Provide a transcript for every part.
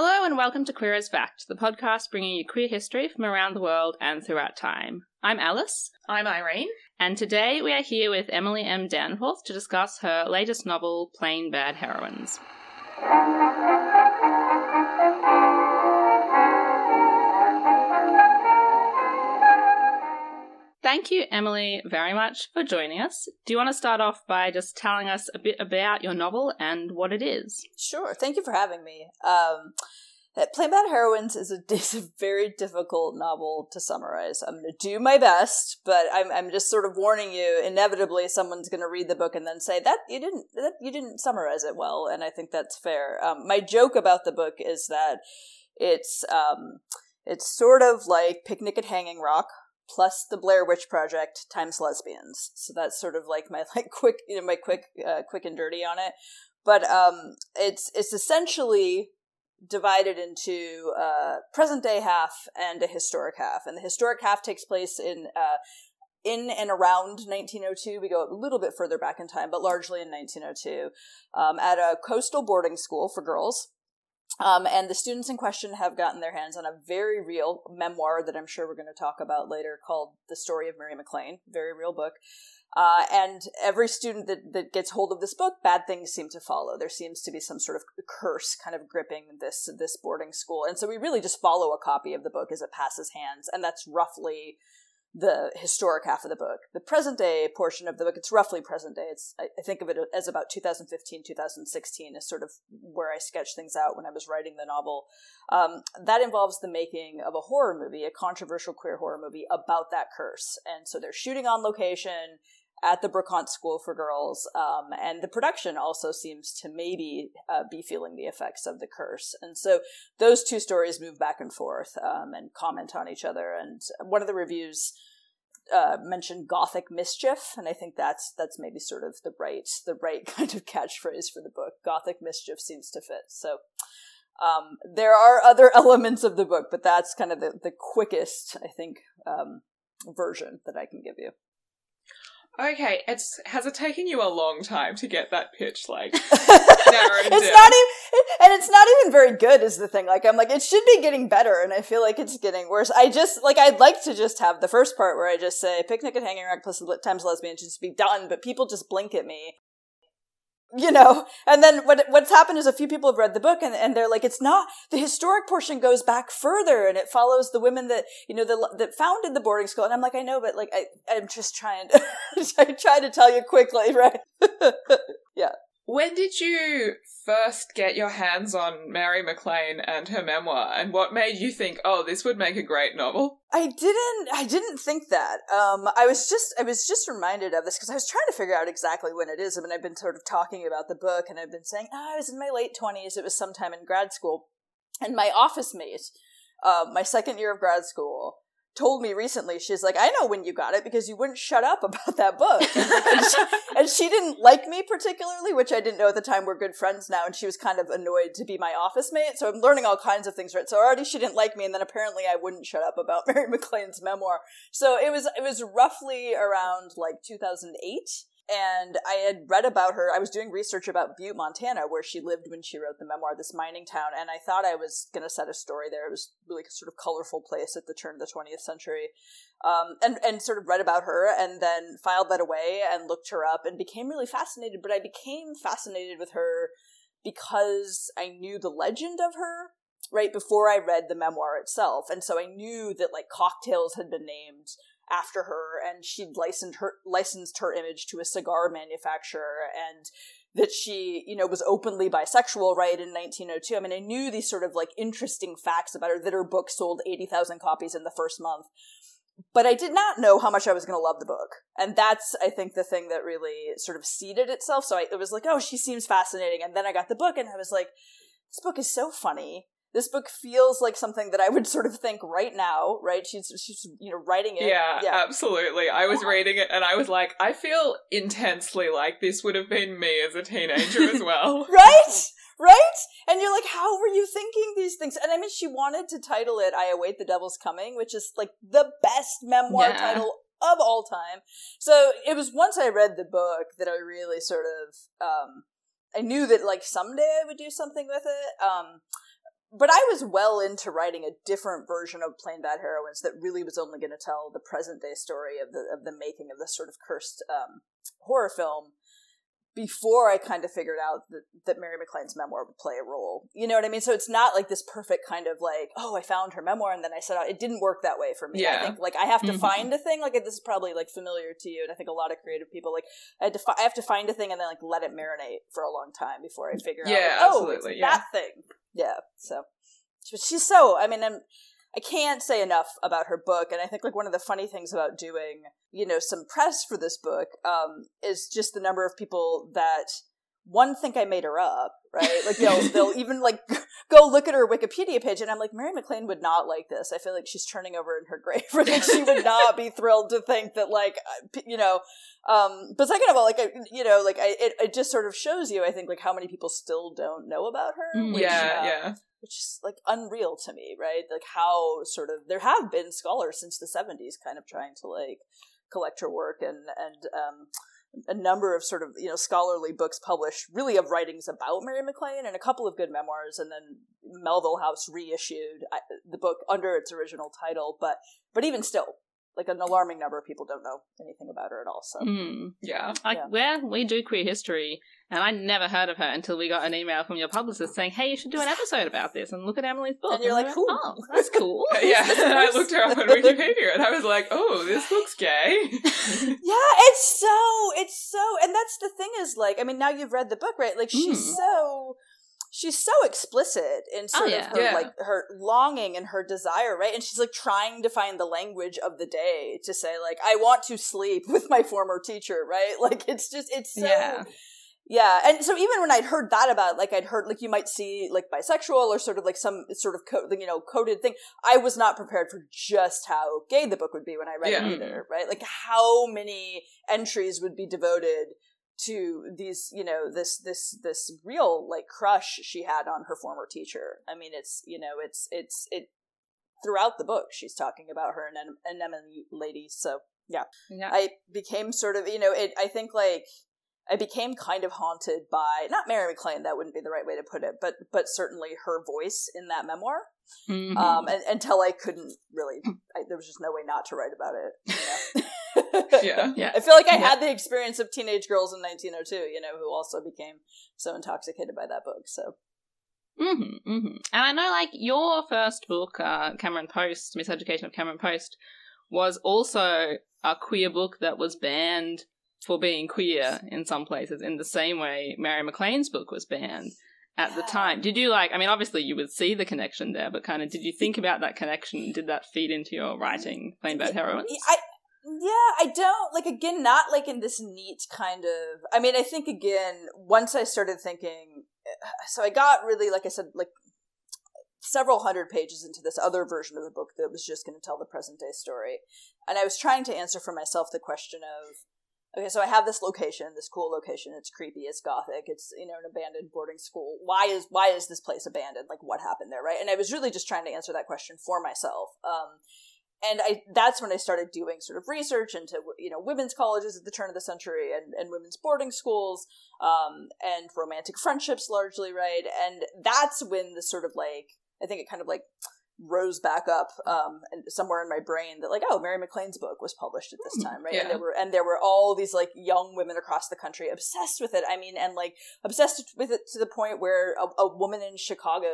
Hello and welcome to Queer as Fact, the podcast bringing you queer history from around the world and throughout time. I'm Alice. I'm Irene. And today we are here with Emily M. Danforth to discuss her latest novel, Plain Bad Heroines. Thank you, Emily, very much for joining us. Do you want to start off by just telling us a bit about your novel and what it is? Sure. Thank you for having me. Um, Bad Heroines is a, is a very difficult novel to summarize. I'm going to do my best, but I'm, I'm just sort of warning you. Inevitably, someone's going to read the book and then say that you didn't that you didn't summarize it well, and I think that's fair. Um, my joke about the book is that it's um, it's sort of like Picnic at Hanging Rock plus the Blair Witch Project times lesbians. So that's sort of like my like quick you know my quick uh, quick and dirty on it. But um, it's it's essentially divided into uh, present day half and a historic half, and the historic half takes place in. Uh, in and around 1902, we go a little bit further back in time, but largely in 1902, um, at a coastal boarding school for girls um, and the students in question have gotten their hands on a very real memoir that I'm sure we're going to talk about later called The Story of Mary MacLane, Very real book. Uh, and every student that, that gets hold of this book, bad things seem to follow. There seems to be some sort of curse kind of gripping this this boarding school. And so we really just follow a copy of the book as it passes hands. And that's roughly the historic half of the book. The present day portion of the book, it's roughly present day. It's I, think of it as about 2015, 2016 is sort of where I sketched things out when I was writing the novel. Um, that involves the making of a horror movie, a controversial queer horror movie about that curse. And so they're shooting on location at the Brookhants School for Girls, um, and the production also seems to maybe uh, be feeling the effects of the curse. And so those two stories move back and forth um, and comment on each other. And one of the reviews uh, mentioned gothic mischief, and I think that's that's maybe sort of the right the right kind of catchphrase for the book. Gothic mischief seems to fit. So um, there are other elements of the book, but that's kind of the, the quickest, I think, um, version that I can give you. Okay, it's has it taken you a long time to get that pitch like it's not even and it's not even very good is the thing. Like i'm like it should be getting better and i feel like it's getting worse. I just like i'd like to just have the first part where i just say picnic at hanging rock plus times lesbian just be done but people just blink at me. You know? And then what what's happened is a few people have read the book and, and they're like it's not the historic portion goes back further and it follows the women that you know the, that founded the boarding school. And i'm like i know but like i i'm just trying to i try to tell you quickly right? Yeah When did you first get your hands on Mary MacLane and her memoir, and what made you think, "Oh, this would make a great novel"? I didn't. I didn't think that. Um, I was just. I was just reminded of this because I was trying to figure out exactly when it is. I mean, I've been sort of talking about the book, and I've been saying, "Oh, I was in my late twenties. It was sometime in grad school." And my office mate, uh, my second year of grad school, told me recently, she's like, I know when you got it because you wouldn't shut up about that book. and, she, and, she, didn't like me particularly, which I didn't know at the time. We're good friends now. And she was kind of annoyed to be my office mate. So I'm learning all kinds of things, right? So already she didn't like me. And then apparently I wouldn't shut up about Mary MacLane's memoir. So it was, it was roughly around like 2008 and I had read about her. I was doing research about Butte, Montana, where she lived when she wrote the memoir, this mining town, and I thought I was going to set a story there. It was really a sort of colorful place at the turn of the 20th century, um, and and sort of read about her, and then filed that away and looked her up, and became really fascinated. But I became fascinated with her because I knew the legend of her right before I read the memoir itself, and so I knew that like cocktails had been named after her and she'd licensed her licensed her image to a cigar manufacturer and that she, you know, was openly bisexual, right, in 1902. I mean, I knew these sort of like interesting facts about her that her book sold 80,000 copies in the first month. But I did not know how much I was going to love the book. And that's, I think, the thing that really sort of seeded itself. So I, it was like, oh, she seems fascinating. And then I got the book and I was like, this book is so funny this book feels like something that I would sort of think right now, right? She's she's you know writing it. Yeah, yeah. absolutely. I was reading it and I was like, I feel intensely like this would have been me as a teenager as well. right? Right? And you're like, how were you thinking these things? And I mean, she wanted to title it I Await the Devil's Coming, which is like the best memoir yeah. title of all time. So it was once I read the book that I really sort of, um, I knew that like someday I would do something with it. Um, but I was well into writing a different version of Plain Bad Heroines that really was only going to tell the present day story of the of the making of this sort of cursed um, horror film before I kind of figured out that, that Mary MacLane's memoir would play a role. You know what I mean? So it's not like this perfect kind of like, oh, I found her memoir and then I set out. It didn't work that way for me. Yeah. I think like I have to Mhm. find a thing. Like this is probably like familiar to you, and I think a lot of creative people like I had to fi- I have to find a thing and then like let it marinate for a long time before I figure out. Yeah, like, oh, absolutely, yeah. that thing. Yeah. So, but she's so. I mean, I'm. I can't say enough about her book, and I think like one of the funny things about doing, you know, some press for this book, um, is just the number of people that one think I made her up, right? Like they'll they'll even like go look at her Wikipedia page, and I'm like, Mary MacLane would not like this. I feel like she's turning over in her grave. I think she would not be thrilled to think that, like, uh, you know. Um, but second of all, like, I, you know, like, I, it it just sort of shows you, I think, like how many people still don't know about her. Mm. which, yeah, uh, yeah. Which is like unreal to me, right? Like how sort of there have been scholars since the '70s, kind of trying to like collect her work and and um, a number of sort of you know scholarly books published, really of writings about Mary MacLane and a couple of good memoirs, and then Melville House reissued the book under its original title, but but even still, like an alarming number of people don't know anything about her at all. So Hmm. Yeah. Like, Yeah. where we do queer history, and I never heard of her until we got an email from your publicist saying, "Hey, you should do an episode about this and look at Emily's book." And you're we like, went, "Who?" "Oh, that's cool." Yeah, and I looked her up on Wikipedia and I was like, oh, this looks gay. Yeah, it's so it's so and that's the thing is like I mean now you've read the book, right? Like she's Mm. so she's so explicit in oh, sort yeah. of her Yeah. like her longing and her desire, right? And she's like trying to find the language of the day to say like I want to sleep with my former teacher, right? Like it's just it's so Yeah. yeah, and so even when I'd heard that about, like, I'd heard, like, you might see, like, bisexual or sort of like some sort of, co- you know, coded thing. I was not prepared for just how gay the book would be when I read Yeah. it either, mm-hmm. right? Like, how many entries would be devoted to these, you know, this, this, this real, like, crush she had on her former teacher. I mean, it's, you know, it's, it's, it, throughout the book, she's talking about her anem- anemone lady. So, Yeah. I became sort of, you know, it. I think like I became kind of haunted by not Mary MacLane. That wouldn't be the right way to put it, but but certainly her voice in that memoir. Mhm. Um, and, until I couldn't really, I, there was just no way not to write about it. You know? Yeah. Yeah. I feel like I Yeah. had the experience of teenage girls in 1902. You know, who also became so intoxicated by that book. So hmm hmm And I know, like, your first book, uh, Cameron Post, Miseducation of Cameron Post, was also a queer book that was banned for being queer in some places, in the same way Mary MacLane's book was banned at the time. Did you, like, I mean, obviously you would see the connection there, but kind of, did you think about that connection? Did that feed into your writing, Plain Bad Heroines? I yeah, I don't like again not like in this neat kind of I mean, I think again once I started thinking so I got really like I said like several hundred pages into this other version of the book that was just going to tell the present day story. And I was trying to answer for myself the question of okay, so I have this location, this cool location. It's creepy, it's gothic, it's you know an abandoned boarding school. Why is why is this place abandoned? Like what happened there, right? And I was really just trying to answer that question for myself. Um, and I that's when I started doing sort of research into you know women's colleges at the turn of the century and, and women's boarding schools um, and romantic friendships largely right? And that's when the sort of like I think it kind of like rose back up um and somewhere in my brain that like oh Mary MacLane's book was published at this Hmm, time right? Yeah. and there were and there were all these like young women across the country obsessed with it. I mean and like obsessed with it to the point where a, a woman in Chicago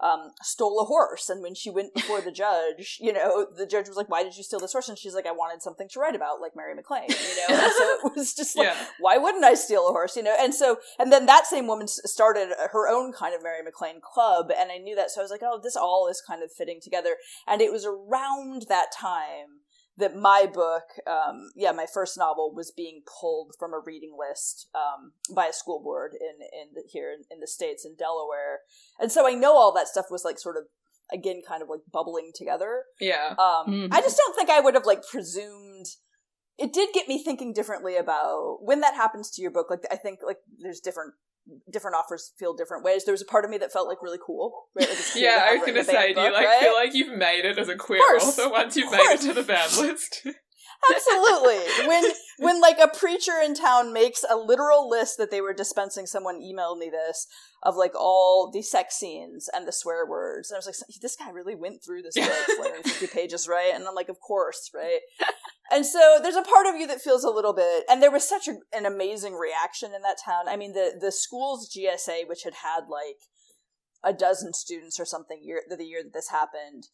um stole a horse. And when she went before the judge you know the judge was like why did you steal this horse? And she's like I wanted something to write about like Mary MacLane you know? And so it was just like Yeah. why wouldn't I steal a horse? You know, and so, and then that same woman started her own kind of Mary MacLane club, and I knew that, so I was like, oh, this all is kind of fitting together. And it was around that time that my book, um, yeah, my first novel was being pulled from a reading list um, by a school board in in the, here in, in the states in Delaware, and so I know all that stuff was like sort of again kind of like bubbling together. Yeah. Um, Mhm. I just don't think I would have like presumed. It did get me thinking differently about when that happens to your book. Like I think like there's different different offers feel different ways. There was a part of me that felt like really cool. Right? Like cool Yeah, I was gonna say, do you like right? feel like you've made it as a queer author once you've made it to the banned list? Absolutely. When when like a preacher in town makes a literal list that they were dispensing, someone emailed me this of like all the sex scenes and the swear words, and I was like, this guy really went through this book, 450 pages, right? And I'm like, of course, right? And so there's a part of you that feels a little bit, and there was such a, an amazing reaction in that town. I mean, the the school's GSA, which had had like a dozen students or something year the year that this happened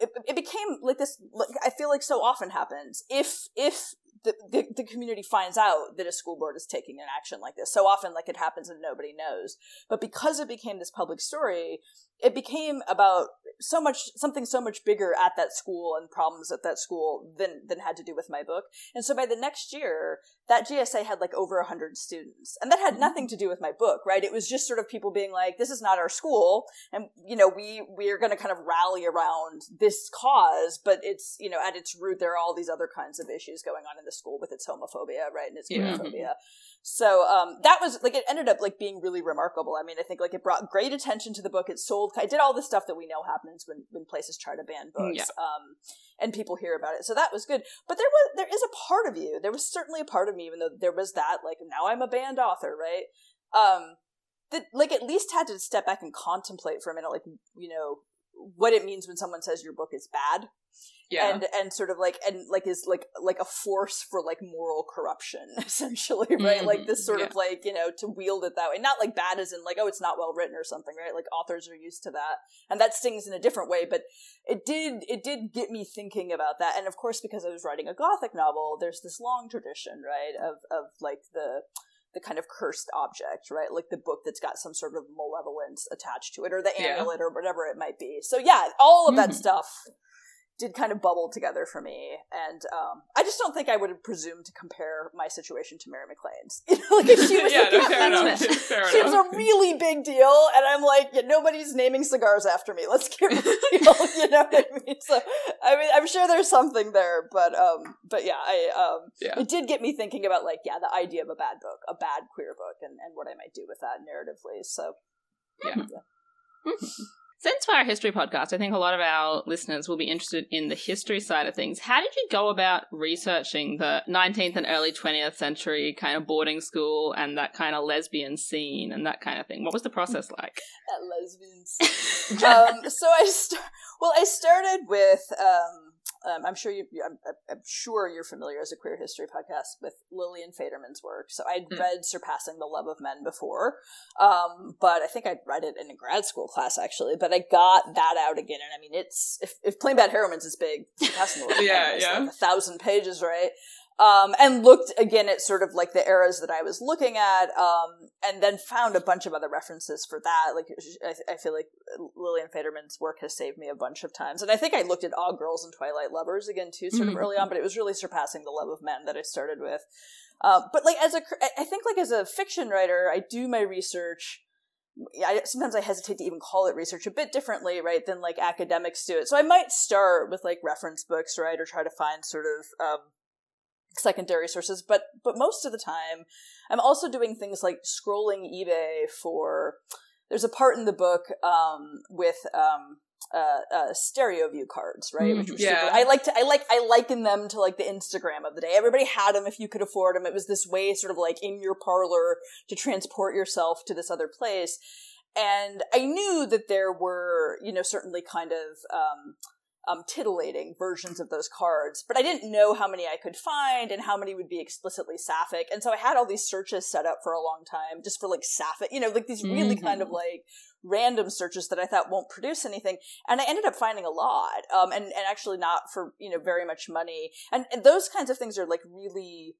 it, it, became like this like i feel like so often happens. If if the, the, the community finds out that a school board is taking an action like this so often like it happens and nobody knows. But because it became this public story it became about so much something so much bigger at that school and problems at that school than than had to do with my book. And so by the next year that gsa had like over 100 students. And that had mm-hmm. nothing to do with my book right? It was just sort of people being like this is not our school. And you know we we're going to kind of rally around this cause but it's you know at its root there are all these other kinds of issues going on in the school with its homophobia right? And its yeah. So um, that was like it ended up like being really remarkable. I mean, I think like it brought great attention to the book. It sold. I did all the stuff that we know happens when when places try to ban books. Yeah. Um, and people hear about it. So that was good. But there was there is a part of you. There was certainly a part of me, even though there was that like now I'm a banned author, right? Um, that like at least had to step back and contemplate for a minute, like you know what it means when someone says your book is bad yeah. and and sort of like and like is like like a force for like moral corruption essentially right mm-hmm. like this sort yeah. of like you know to wield it that way not like bad as in like oh it's not well written or something right like authors are used to that and that stings in a different way but it did it did get me thinking about that and of course because i was writing a gothic novel there's this long tradition right of of like the the kind of cursed object, right? Like the book that's got some sort of malevolence attached to it, or the amulet, yeah. or whatever it might be. So yeah, all of that mm-hmm. stuff did kind of bubble together for me. And um, I just don't think I would have presumed to compare my situation to Mary MacLane's. You know, like she was, yeah, no, fair enough. Fair she enough. was a really big deal, and I'm like, yeah, nobody's naming cigars after me. Let's get real. you know what I mean? So, I mean, I'm sure there's something there, but um, but yeah, I um, yeah. it did get me thinking about like, yeah, the idea of a bad book, a bad queer book, and and what I might do with that narratively. So, yeah. yeah. Since for our history podcast, I think a lot of our listeners will be interested in the history side of things. How did you go about researching the 19th and early 20th century kind of boarding school and that kind of lesbian scene and that kind of thing? What was the process like? That lesbian scene. um, so I st- well, I started with um, um, I'm sure you. I'm, I'm, sure you're familiar as a queer history podcast with Lillian Faderman's work. So I'd mm. read "Surpassing the Love of Men" before, um, but I think I'd read it in a grad school class actually. But I got that out again, and I mean, it's if, if Plain Bad Heroines is big, "Surpassing the Love of yeah, Men" is yeah. like a thousand pages, right? Um, and looked again at sort of like the eras that I was looking at, um, and then found a bunch of other references for that. Like I, I, feel like Lillian Faderman's work has saved me a bunch of times, and I think I looked at Odd Girls and Twilight Lovers again too, sort mm-hmm. of early on, but it was really surpassing the Love of Men that I started with. Uh, but like as a, I think like as a fiction writer, I do my research. I, sometimes I hesitate to even call it research a bit differently, right, than like academics do it. So I might start with like reference books, right, or try to find sort of um, secondary sources but but most of the time i'm also doing things like scrolling ebay for there's a part in the book um, with um, uh, uh, stereo view cards, right? Mm, yeah. Super, I like to, I like, I liken them to like the Instagram of the day. Everybody had them if you could afford them. It was this way, sort of like in your parlor to transport yourself to this other place. And I knew that there were, you know, certainly kind of, um, um, titillating versions of those cards, but I didn't know how many I could find and how many would be explicitly sapphic. And so I had all these searches set up for a long time just for like sapphic, you know, like these really mm-hmm. kind of like random searches that I thought won't produce anything. And I ended up finding a lot, um, and, and actually not for, you know, very much money. And, and those kinds of things are like really,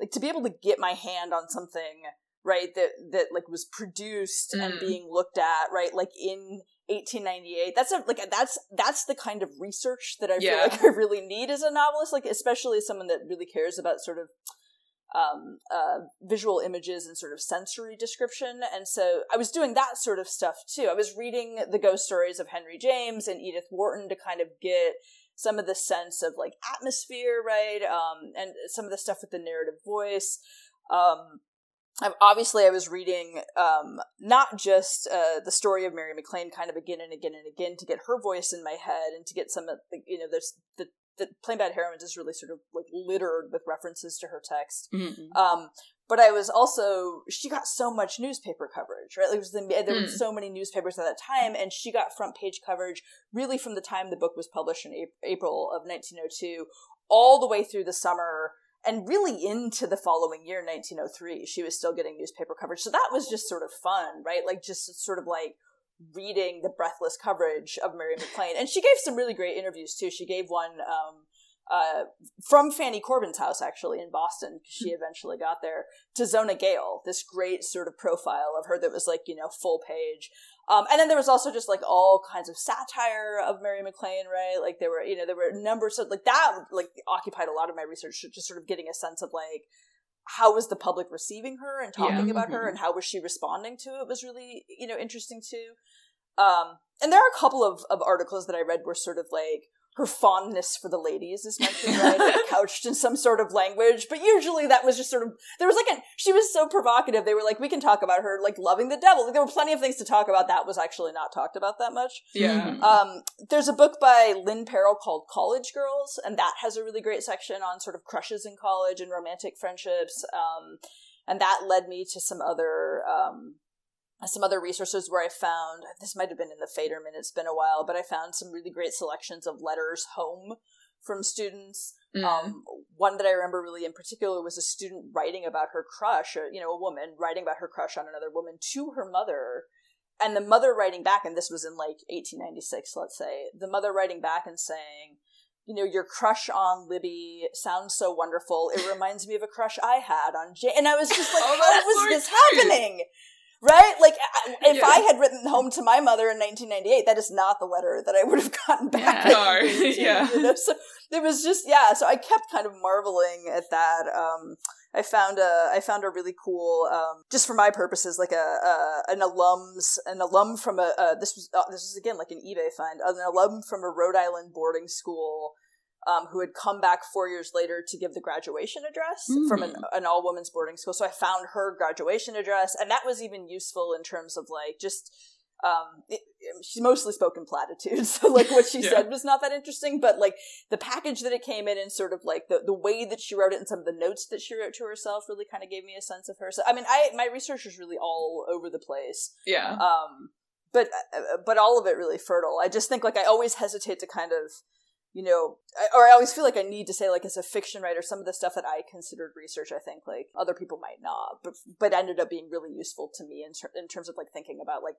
like to be able to get my hand on something right that that like was produced mm. and being looked at right like in 1898 that's a like that's that's the kind of research that i yeah. feel like i really need as a novelist like especially as someone that really cares about sort of um, uh, visual images and sort of sensory description. And so I was doing that sort of stuff too. I was reading the ghost stories of Henry James and Edith Wharton to kind of get some of the sense of like atmosphere, right? Um, and some of the stuff with the narrative voice. Um, obviously I was reading um, not just uh, the story of Mary MacLane kind of again and again and again to get her voice in my head and to get some of the you know there's the that Plain Bad Heroines is really sort of like littered with references to her text. Mm-hmm. Um, but I was also she got so much newspaper coverage, right? Like the, there were Mm. so many newspapers at that time, and she got front page coverage really from the time the book was published in April of 1902 all the way through the summer and really into the following year 1903 she was still getting newspaper coverage. So that was just sort of fun right? Like just sort of like reading the breathless coverage of mary maclane. And she gave some really great interviews too. She gave one um, uh, from Fanny Corbin's house, actually in Boston, she eventually got there, to Zona Gale, this great sort of profile of her that was like, you know, full page. Um, and then there was also just like all kinds of satire of Mary MacLane, right? Like there were, you know, there were numbers of like that, like occupied a lot of my research, just sort of getting a sense of like, how was the public receiving her and talking Yeah. about her Mhm. and how was she responding to it was really, you know, interesting too. Um, and there are a couple of, of articles that I read were sort of like, her fondness for the ladies is mentioned, right? Like, couched in some sort of language, but usually that was just sort of there was like a she was so provocative. They were like, we can talk about her like loving the devil. Like, there were plenty of things to talk about. That was actually not talked about that much. Yeah. Mhm. Um, there's a book by Lynn Peril called College Girls, and that has a really great section on sort of crushes in college and romantic friendships. Um, and that led me to some other um, some other resources where I found this might have been in the Faderman. It's been a while, but I found some really great selections of letters home from students. Mm. Um, one that I remember really in particular was a student writing about her crush, or, you know, a woman writing about her crush on another woman to her mother. And the mother writing back, and this was in like 1896, let's say, the mother writing back and saying, you know, your crush on Libby sounds so wonderful. It reminds me of a crush I had on Jane. And I was just like, Oh, how was this cute. happening? Right? Like, if Yeah. I had written home to my mother in 1998, that is not the letter that I would have gotten back. Yeah. No, yeah. You know? So it was just, yeah. So I kept kind of marveling at that. Um, I found a, I found a really cool, um, just for my purposes, like a, a an alums, an alum from a, uh, this was, uh, this was again like an eBay find, an alum from a Rhode Island boarding school, um, who had come back four years later to give the graduation address from an, an all women's boarding school. So I found her graduation address, and that was even useful in terms of like just. Um, it, it- she mostly spoke in platitudes, so like what she Yeah. said was not that interesting. But like the package that it came in, and sort of like the the way that she wrote it, and some of the notes that she wrote to herself, really kind of gave me a sense of her. So I mean, I my research was really all over the place Yeah. um but uh, but all of it really fertile i just think like i always hesitate to kind of you know I, or i always feel like i need to say like as a fiction writer some of the stuff that i considered research i think like other people might not but but ended up being really useful to me in, ter- in terms of like thinking about like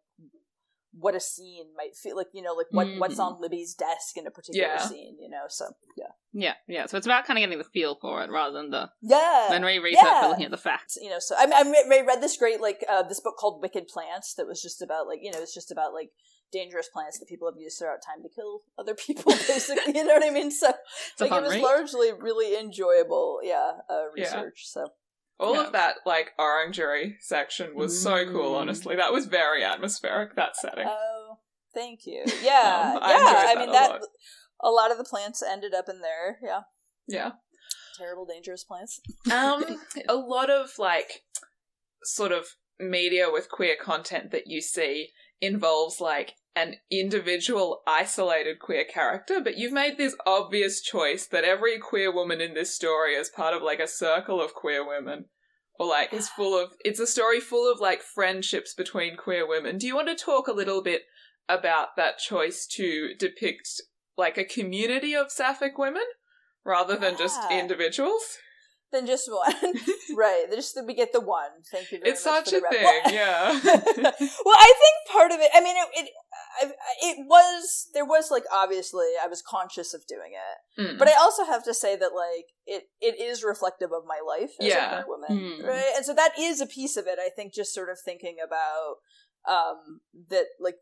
what a scene might feel like you know like what what's Mhm. on libby's desk in a particular Yeah. scene you know so yeah Yeah, yeah. So it's about kind of getting the feel for it rather than the yeah than re-research yeah. looking at the facts. you know so i, I re- re- read this great like uh, this book called wicked plants that was just about like you know it's just about like dangerous plants that people have used throughout time to kill other people basically you know what i mean so It's like it was read. largely really enjoyable yeah uh, Yeah. research so All Yeah. of that like orangery section was so cool. Mm. Honestly, that was very atmospheric. That setting. oh thank you yeah Um, I yeah i mean a that lot. a lot of the plants ended up in there yeah yeah. terrible dangerous plants Um, a lot of like sort of media with queer content that you see involves like an individual isolated queer character, but you've made this obvious choice that every queer woman in this story is part of like a circle of queer women. Or like is full of it's a story full of like friendships between queer women. Do you want to talk a little bit about that choice to depict like a community of sapphic women rather than just individuals? then just one right just that we get the one thank you very It's much such for a the thing, Well- yeah. well, I think part of it. I mean, it it, I, it was there was like obviously I was conscious of doing it, Mm. but I also have to say that like it it is reflective of my life as Yeah. a woman, Mm. right? And so that is a piece of it. I think just sort of thinking about um that like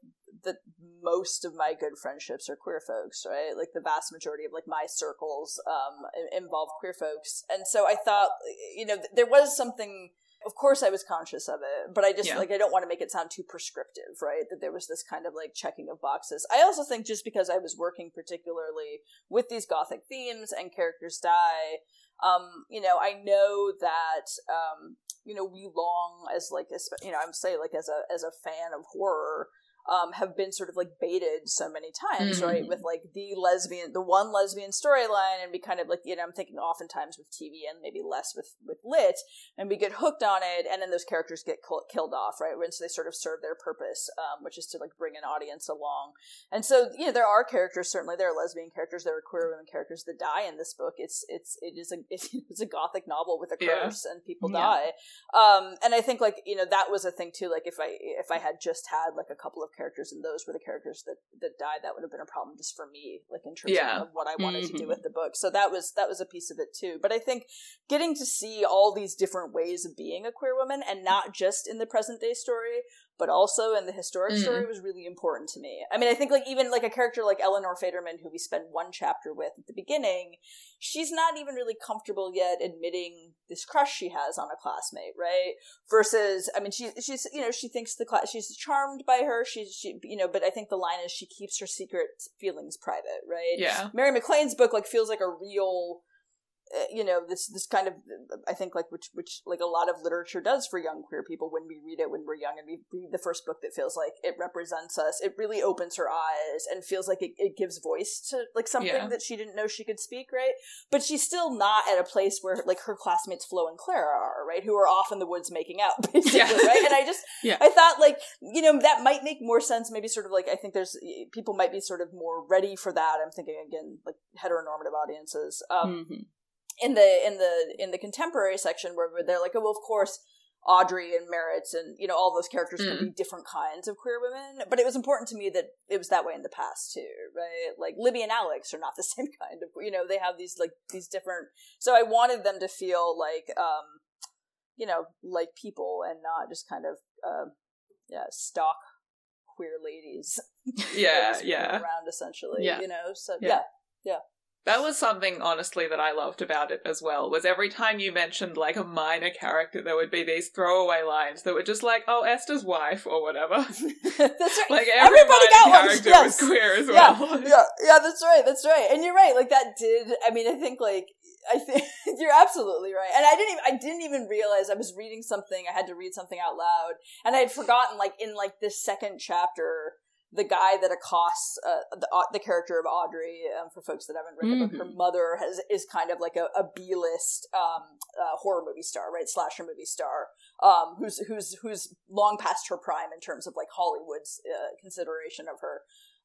that most of my good friendships are queer folks right? Like the vast majority of like my circles um involve queer folks. And so i thought you know th- there was something of course i was conscious of it but i just Yeah. like i don't want to make it sound too prescriptive right? That there was this kind of like checking of boxes. I also think just because i was working particularly with these gothic themes and characters die um you know i know that um you know we long as like you know i'm say like as a as a fan of horror um, have been sort of like baited so many times, right? Mhm. With like the lesbian, the one lesbian storyline, and we kind of like you know I'm thinking oftentimes with TV and maybe less with with lit, and we get hooked on it, and then those characters get kill- killed off, right? And so they sort of serve their purpose, um, which is to like bring an audience along, and so you know there are characters certainly there are lesbian characters, there are queer women characters that die in this book. It's it's it is a it's a gothic novel with a Yeah. curse, and people Yeah. die. Um, and I think like you know that was a thing too. Like if I if I had just had like a couple of characters and those were the characters that that died, that would have been a problem just for me, like in terms Yeah. of what I wanted to do Mhm. with the book. So that was that was a piece of it too. But I think getting to see all these different ways of being a queer woman and not just in the present day story but also in the historic Mm. story was really important to me i mean i think like even like a character like eleanor faderman who we spend one chapter with at the beginning she's not even really comfortable yet admitting this crush she has on a classmate right versus i mean she, she's you know she thinks the class she's charmed by her she's she you know but i think the line is she keeps her secret feelings private right Yeah. Mary MacLane's book like feels like a real you know this this kind of I think like which which like a lot of literature does for young queer people when we read it when we're young and we read the first book that feels like it represents us it really opens her eyes and feels like it, it gives voice to like something Yeah. that she didn't know she could speak right but she's still not at a place where like her classmates Flo and Clara are right who are off in the woods making out basically Yeah. right and I just Yeah. I thought like you know that might make more sense maybe sort of like I think there's people might be sort of more ready for that I'm thinking again like heteronormative audiences um Mhm. In the in the in the contemporary section where they're like, oh, well, of course, Audrey and Merritt and you know all those characters can Mm. be different kinds of queer women. But it was important to me that it was that way in the past too, right? Like Libby and Alex are not the same kind of you know they have these like these different. So I wanted them to feel like um, you know like people and not just kind of um, yeah stock queer ladies. Yeah, yeah. around essentially. Yeah. you know. So Yeah. yeah. That was something, honestly, that I loved about it as well. Was every time you mentioned like a minor character, there would be these throwaway lines that were just like, "Oh, Esther's wife" or whatever. That's right. like every Everybody minor character yes. was queer as Yeah, well. yeah, yeah, that's right, that's right. And you're right, like that did I mean I think like I think you're absolutely right. And I didn't even I didn't even realize I was reading something, I had to read something out loud, and I had forgotten like in like this second chapter the guy that accosts uh, the uh, the character of Audrey, um, for folks that haven't read the book, her mother has is kind of like a, a B list um, uh, horror movie star, right, slasher movie star, um, who's who's who's long past her prime in terms of like Hollywood's uh, consideration of her,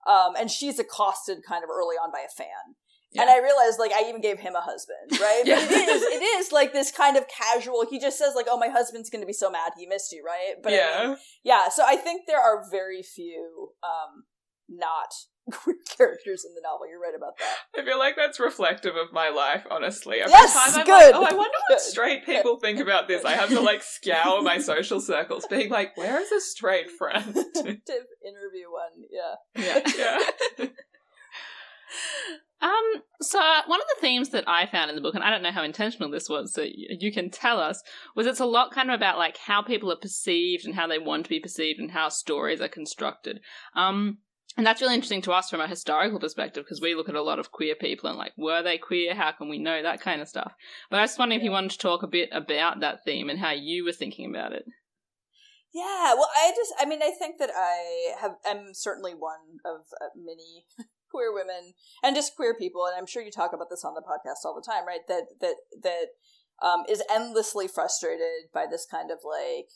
um, and she's accosted kind of early on by a fan. And I realized, like, I even gave him a husband, right? Yeah. But it is, it is like this kind of casual. He just says, like, "Oh, my husband's going to be so mad he missed you," right? But I yeah. mean, yeah. So I think there are very few um, not queer characters in the novel. You're right about that. I feel like that's reflective of my life, honestly. Every Yes, time I'm good. like, oh, I wonder what straight people think about this. I have to like scour my social circles, being like, where is a straight friend? to interview one, yeah. Yeah. yeah. Um, so uh, one of the themes that I found in the book, and I don't know how intentional this was, so you can tell us, was it's a lot kind of about like how people are perceived and how they want to be perceived and how stories are constructed. Um, and that's really interesting to us from a historical perspective because we look at a lot of queer people and like, were they queer? How can we know that kind of stuff? But I was wondering if you wanted to talk a bit about that theme and how you were thinking about it. Yeah, well, I just, I mean, I think that I have, am certainly one of uh, many queer women and just queer people, and I'm sure you talk about this on the podcast all the time, right? That that that um, is endlessly frustrated by this kind of like.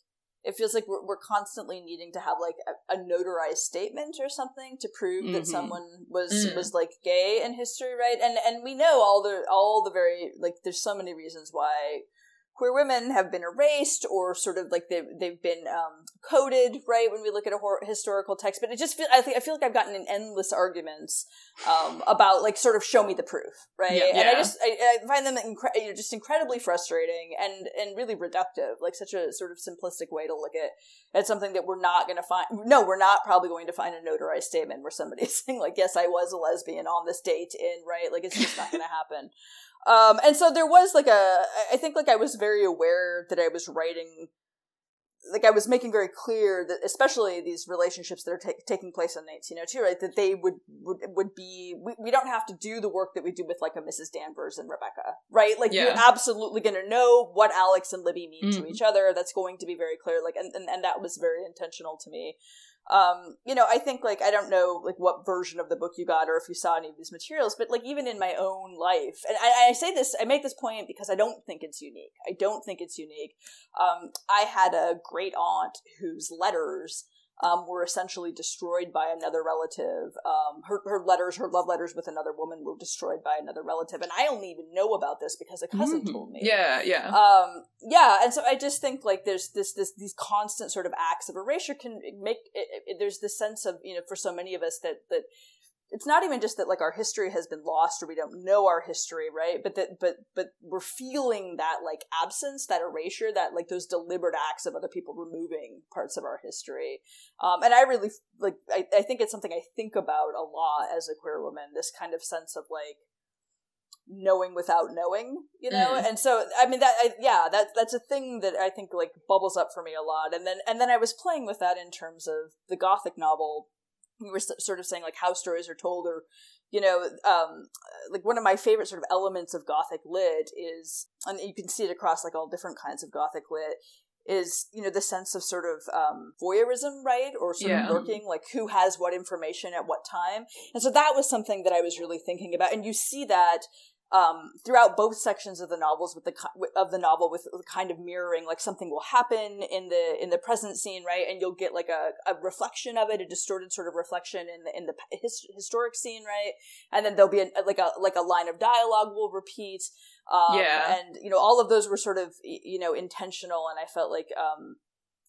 It feels like we're, we're constantly needing to have like a, a notarized statement or something to prove that Mhm. someone was Mm. was like gay in history, right? And and we know all the all the very like there's so many reasons why queer women have been erased or sort of like they've, they've been um, coded right when we look at a hor- historical text. But it just feel I, think, I feel like i've gotten in endless arguments um, about like sort of show me the proof right? Yeah. and i just I, I find them incre- you know, just incredibly frustrating and and really reductive like such a sort of simplistic way to look at at something that we're not going to find no we're not probably going to find a notarized statement where somebody's saying like yes i was a lesbian on this date in right? Like it's just not going to happen um, and so there was like a, I think like I was very aware that I was writing, like I was making very clear that especially these relationships that are ta- taking place in 1902, right, that they would, would, would be, we, we don't have to do the work that we do with like a Mrs. Danvers and Rebecca, right? Like you're absolutely going to know what Alex and Libby mean to Mhm. each other. That's going to be very clear. Like, and, and, and that was very intentional to me. Um, you know, I think like I don't know like what version of the book you got or if you saw any of these materials, but like even in my own life, and I, I say this, I make this point because I don't think it's unique. I don't think it's unique. Um, I had a great aunt whose letters um, were essentially destroyed by another relative. Um, her, her letters, her love letters with another woman were destroyed by another relative. And I only even know about this because a cousin Mhm. told me. Yeah, yeah. Um, yeah. And so I just think like there's this, this, these constant sort of acts of erasure can make, it, it, there's this sense of, you know, for so many of us that, that, it's not even just that like our history has been lost or we don't know our history right? But that but but we're feeling that like absence that erasure that like those deliberate acts of other people removing parts of our history. Um and i really like i, I think it's something i think about a lot as a queer woman this kind of sense of like knowing without knowing you know? Mm. and so i mean that I, yeah that that's a thing that i think like bubbles up for me a lot. And then and then i was playing with that in terms of the gothic novel we were sort of saying like how stories are told or you know um like one of my favorite sort of elements of gothic lit is and you can see it across like all different kinds of gothic lit is you know the sense of sort of um voyeurism right? Or sort Yeah. of lurking like who has what information at what time. And so that was something that i was really thinking about. And you see that um, throughout both sections of the novels with the of the novel with kind of mirroring like something will happen in the in the present scene right and you'll get like a, a reflection of it a distorted sort of reflection in the in the his, historic scene right and then there'll be a, like a like a line of dialogue will repeat um, Yeah. and you know all of those were sort of you know intentional and i felt like um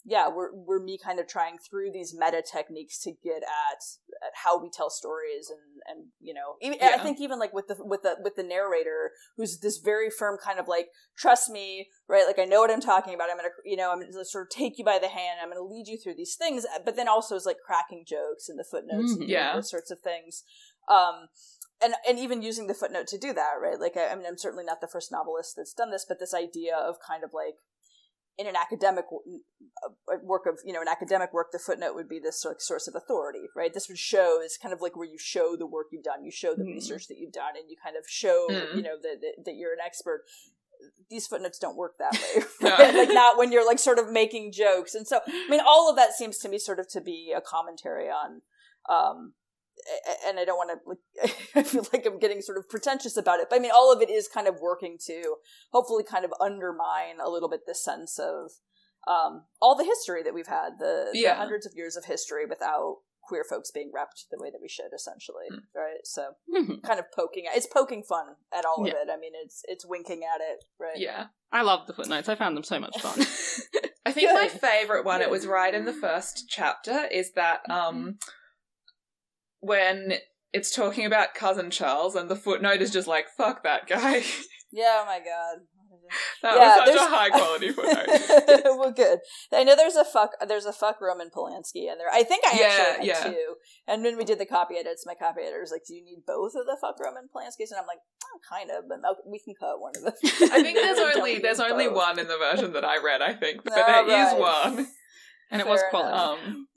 yeah we're, we're me kind of trying through these meta techniques to get at, at how we tell stories and and you know even, i think even like with the with the with the narrator who's this very firm kind of like trust me right? Like i know what i'm talking about. I'm gonna you know i'm gonna sort of take you by the hand. I'm gonna lead you through these things. But then also is like cracking jokes in the footnotes and Mhm. Yeah. those sorts of things. Um and and even using the footnote to do that right? Like I, I mean i'm certainly not the first novelist that's done this but this idea of kind of like in an academic uh, work of you know an academic work the footnote would be this sort of source of authority right this would show is kind of like where you show the work you've done you show the Mhm. research that you've done and you kind of show Mm. you know that, that that you're an expert these footnotes don't work that way No. right? like not when you're like sort of making jokes and so i mean all of that seems to me sort of to be a commentary on um and I don't want to like I feel like I'm getting sort of pretentious about it. But I mean all of it is kind of working to hopefully kind of undermine a little bit this sense of um all the history that we've had, the, the hundreds of years of history without queer folks being repped the way that we should essentially. Mm. Right? So Mhm. kind of poking it's poking fun at all Yeah. of it. I mean it's it's winking at it, right? yeah. I love the footnotes. I found them so much fun. I think my favorite one, it was right in the first chapter, is that um when it's talking about cousin Charles and the footnote is just like, fuck that guy. Yeah, oh my god. that Yeah, was such a high quality footnote. well, good. I know there's a fuck. There's a fuck Roman Polanski in there. I think I Yeah, actually had yeah. two. And when we did the copy edits, my copy editor was like, "Do you need both of the fuck Roman Polanskis?" And I'm like, oh, "Kind of, but we can cut one of them." I think there's only there's only both. one in the version that I read, I think. But Oh, there is right. one. And it was Fair quality. Um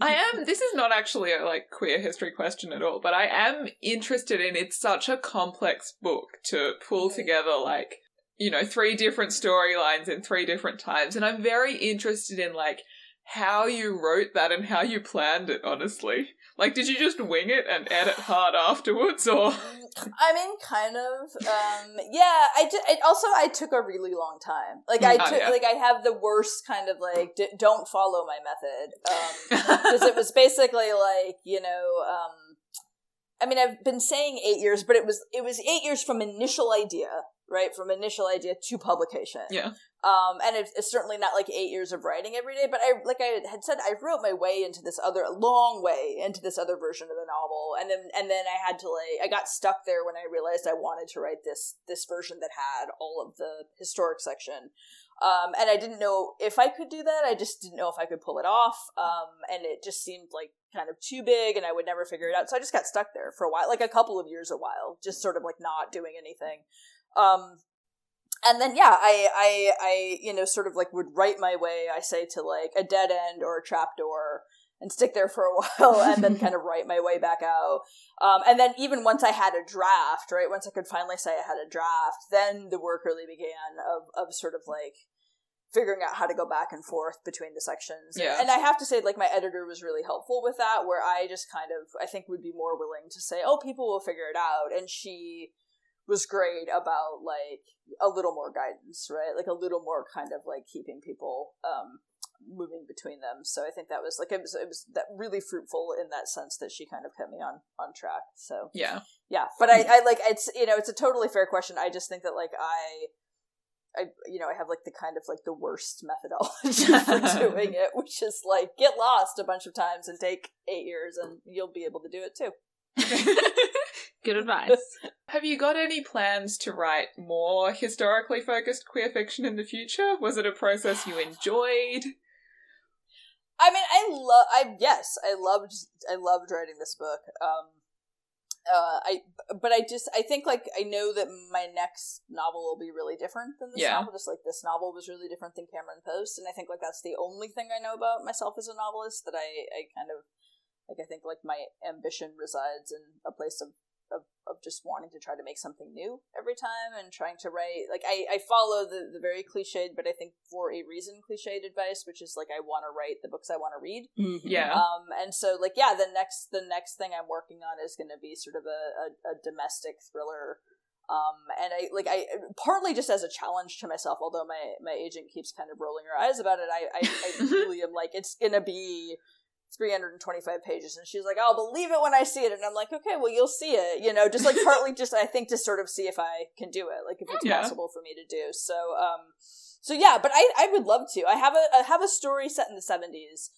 I am this is not actually a like queer history question at all, but I am interested in it's such a complex book to pull Mhm. together like you know, three different storylines in three different times. And I'm very interested in like how you wrote that and how you planned it, honestly. Like, did you just wing it and edit hard afterwards, or I mean, kind of. Um, yeah, I did. Also, I took a really long time. Like, I Mm, oh, took, yeah. like, I have the worst kind of like, d- don't follow my method. Um, because it was basically like you know um i mean i've been saying eight years but it was it was eight years from initial idea right from initial idea to publication Yeah. Um and it's, it's certainly not like eight years of writing every day but i like i had said i wrote my way into this other long way into this other version of the novel and then and then i had to like i got stuck there when i realized i wanted to write this this version that had all of the historic section um, and I didn't know if I could do that. I just didn't know if I could pull it off. Um, and it just seemed like kind of too big, and I would never figure it out. So I just got stuck there for a while, like a couple of years, a while, just sort of like not doing anything. Um, and then yeah, I, I, I, you know, sort of like would write my way. I say to like a dead end or a trap door And stick there for a while, and then kind of write my way back out. Um, and then even once I had a draft, right, once I could finally say I had a draft, then the work really began of, of sort of like figuring out how to go back and forth between the sections. Yeah. And I have to say, like, my editor was really helpful with that, where I just kind of, I think, would be more willing to say, oh, people will figure it out. And she was great about, like, a little more guidance, right? Like, a little more kind of, like, keeping people, um, moving between them. So I think that was like it was it was that really fruitful in that sense that she kind of kept me on on track. So Yeah. yeah, but I, I like it's you know it's a totally fair question. I just think that like I. I you know I have like the kind of like the worst methodology for doing it, which is like get lost a bunch of times and take eight years, and you'll be able to do it too. Good advice. Have you got any plans to write more historically focused queer fiction in the future? Was it a process you enjoyed? I mean, I love. I yes, I loved. I loved writing this book. Um, uh, I but I just I think like I know that my next novel will be really different than this Yeah. novel. Just like this novel was really different than Cameron Post, and I think like that's the only thing I know about myself as a novelist that I I kind of like. I think like my ambition resides in a place of. Of, of just wanting to try to make something new every time and trying to write like I, I follow the, the very cliched but I think for a reason cliched advice which is like I want to write the books I want to read Mhm. Yeah. um, and so like yeah, the next the next thing I'm working on is going to be sort of a, a, a domestic thriller. Um, and I like I partly just as a challenge to myself, although my my agent keeps kind of rolling her eyes about it. I I, I really am like it's gonna be 325 pages and she's like i'll believe it when i see it. And i'm like okay well you'll see it you know just like partly just i think to sort of see if i can do it like if it's Yeah. possible for me to do. So um so yeah but i i would love to. I have a i have a story set in the 70s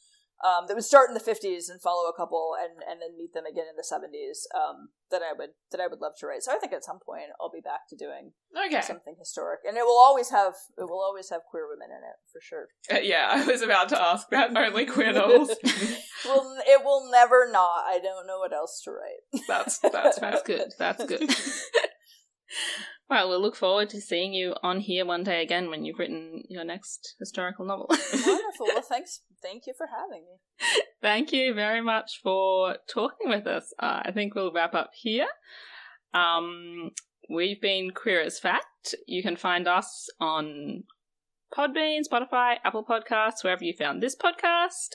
um that would start in the 50s and follow a couple and and then meet them again in the 70s um that i would that i would love to write so i think at some point i'll be back to doing Okay. something historic and it will always have it will always have queer women in it for sure Uh, yeah, I was about to ask that. Only queer novels. well, it will never not. I don't know what else to write. That's that's. That's good. That's good. well, we'll look forward to seeing you on here one day again when you've written your next historical novel. Wonderful. Well, thanks. Thank you for having me. Thank you very much for talking with us. Uh, I think we'll wrap up here. Um, we've been Queer as Fact. You can find us on Podbean, Spotify, Apple Podcasts, wherever you found this podcast.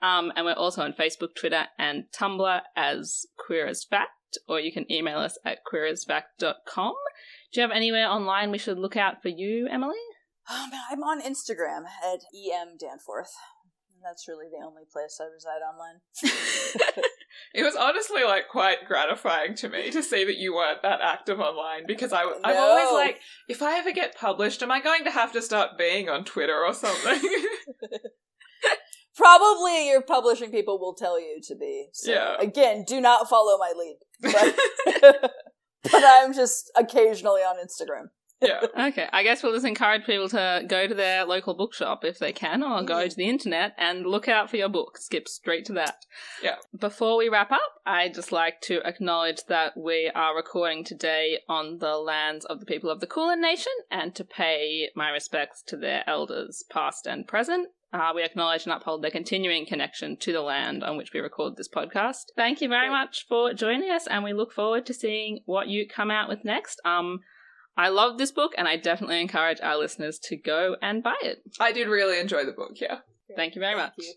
Um, and we're also on Facebook, Twitter, and Tumblr as Queer as Fact, or you can email us at queerasfact.com. Do you have anywhere online we should look out for you, Emily? Um, I'm on Instagram at em danforth. That's really the only place I reside online. It was honestly like quite gratifying to me to see that you weren't that active online because I, I'm always like, if I ever get published, am I going to have to start being on Twitter or something? Probably your publishing people will tell you to be. So, Yeah. Again, do not follow my lead. But, but I'm just occasionally on Instagram. yeah. Okay, I guess we'll just encourage people to go to their local bookshop if they can, or go Mm. to the internet and look out for your book. Skip straight to that. Yeah. Before we wrap up, I'd just like to acknowledge that we are recording today on the lands of the people of the Kulin Nation and to pay my respects to their elders, past and present. Uh, we acknowledge and uphold their continuing connection to the land on which we record this podcast. Thank you very Great. much for joining us, and we look forward to seeing what you come out with next. Um, I love this book, and I definitely encourage our listeners to go and buy it. I did really enjoy the book, yeah. Thank you very Thank much. you.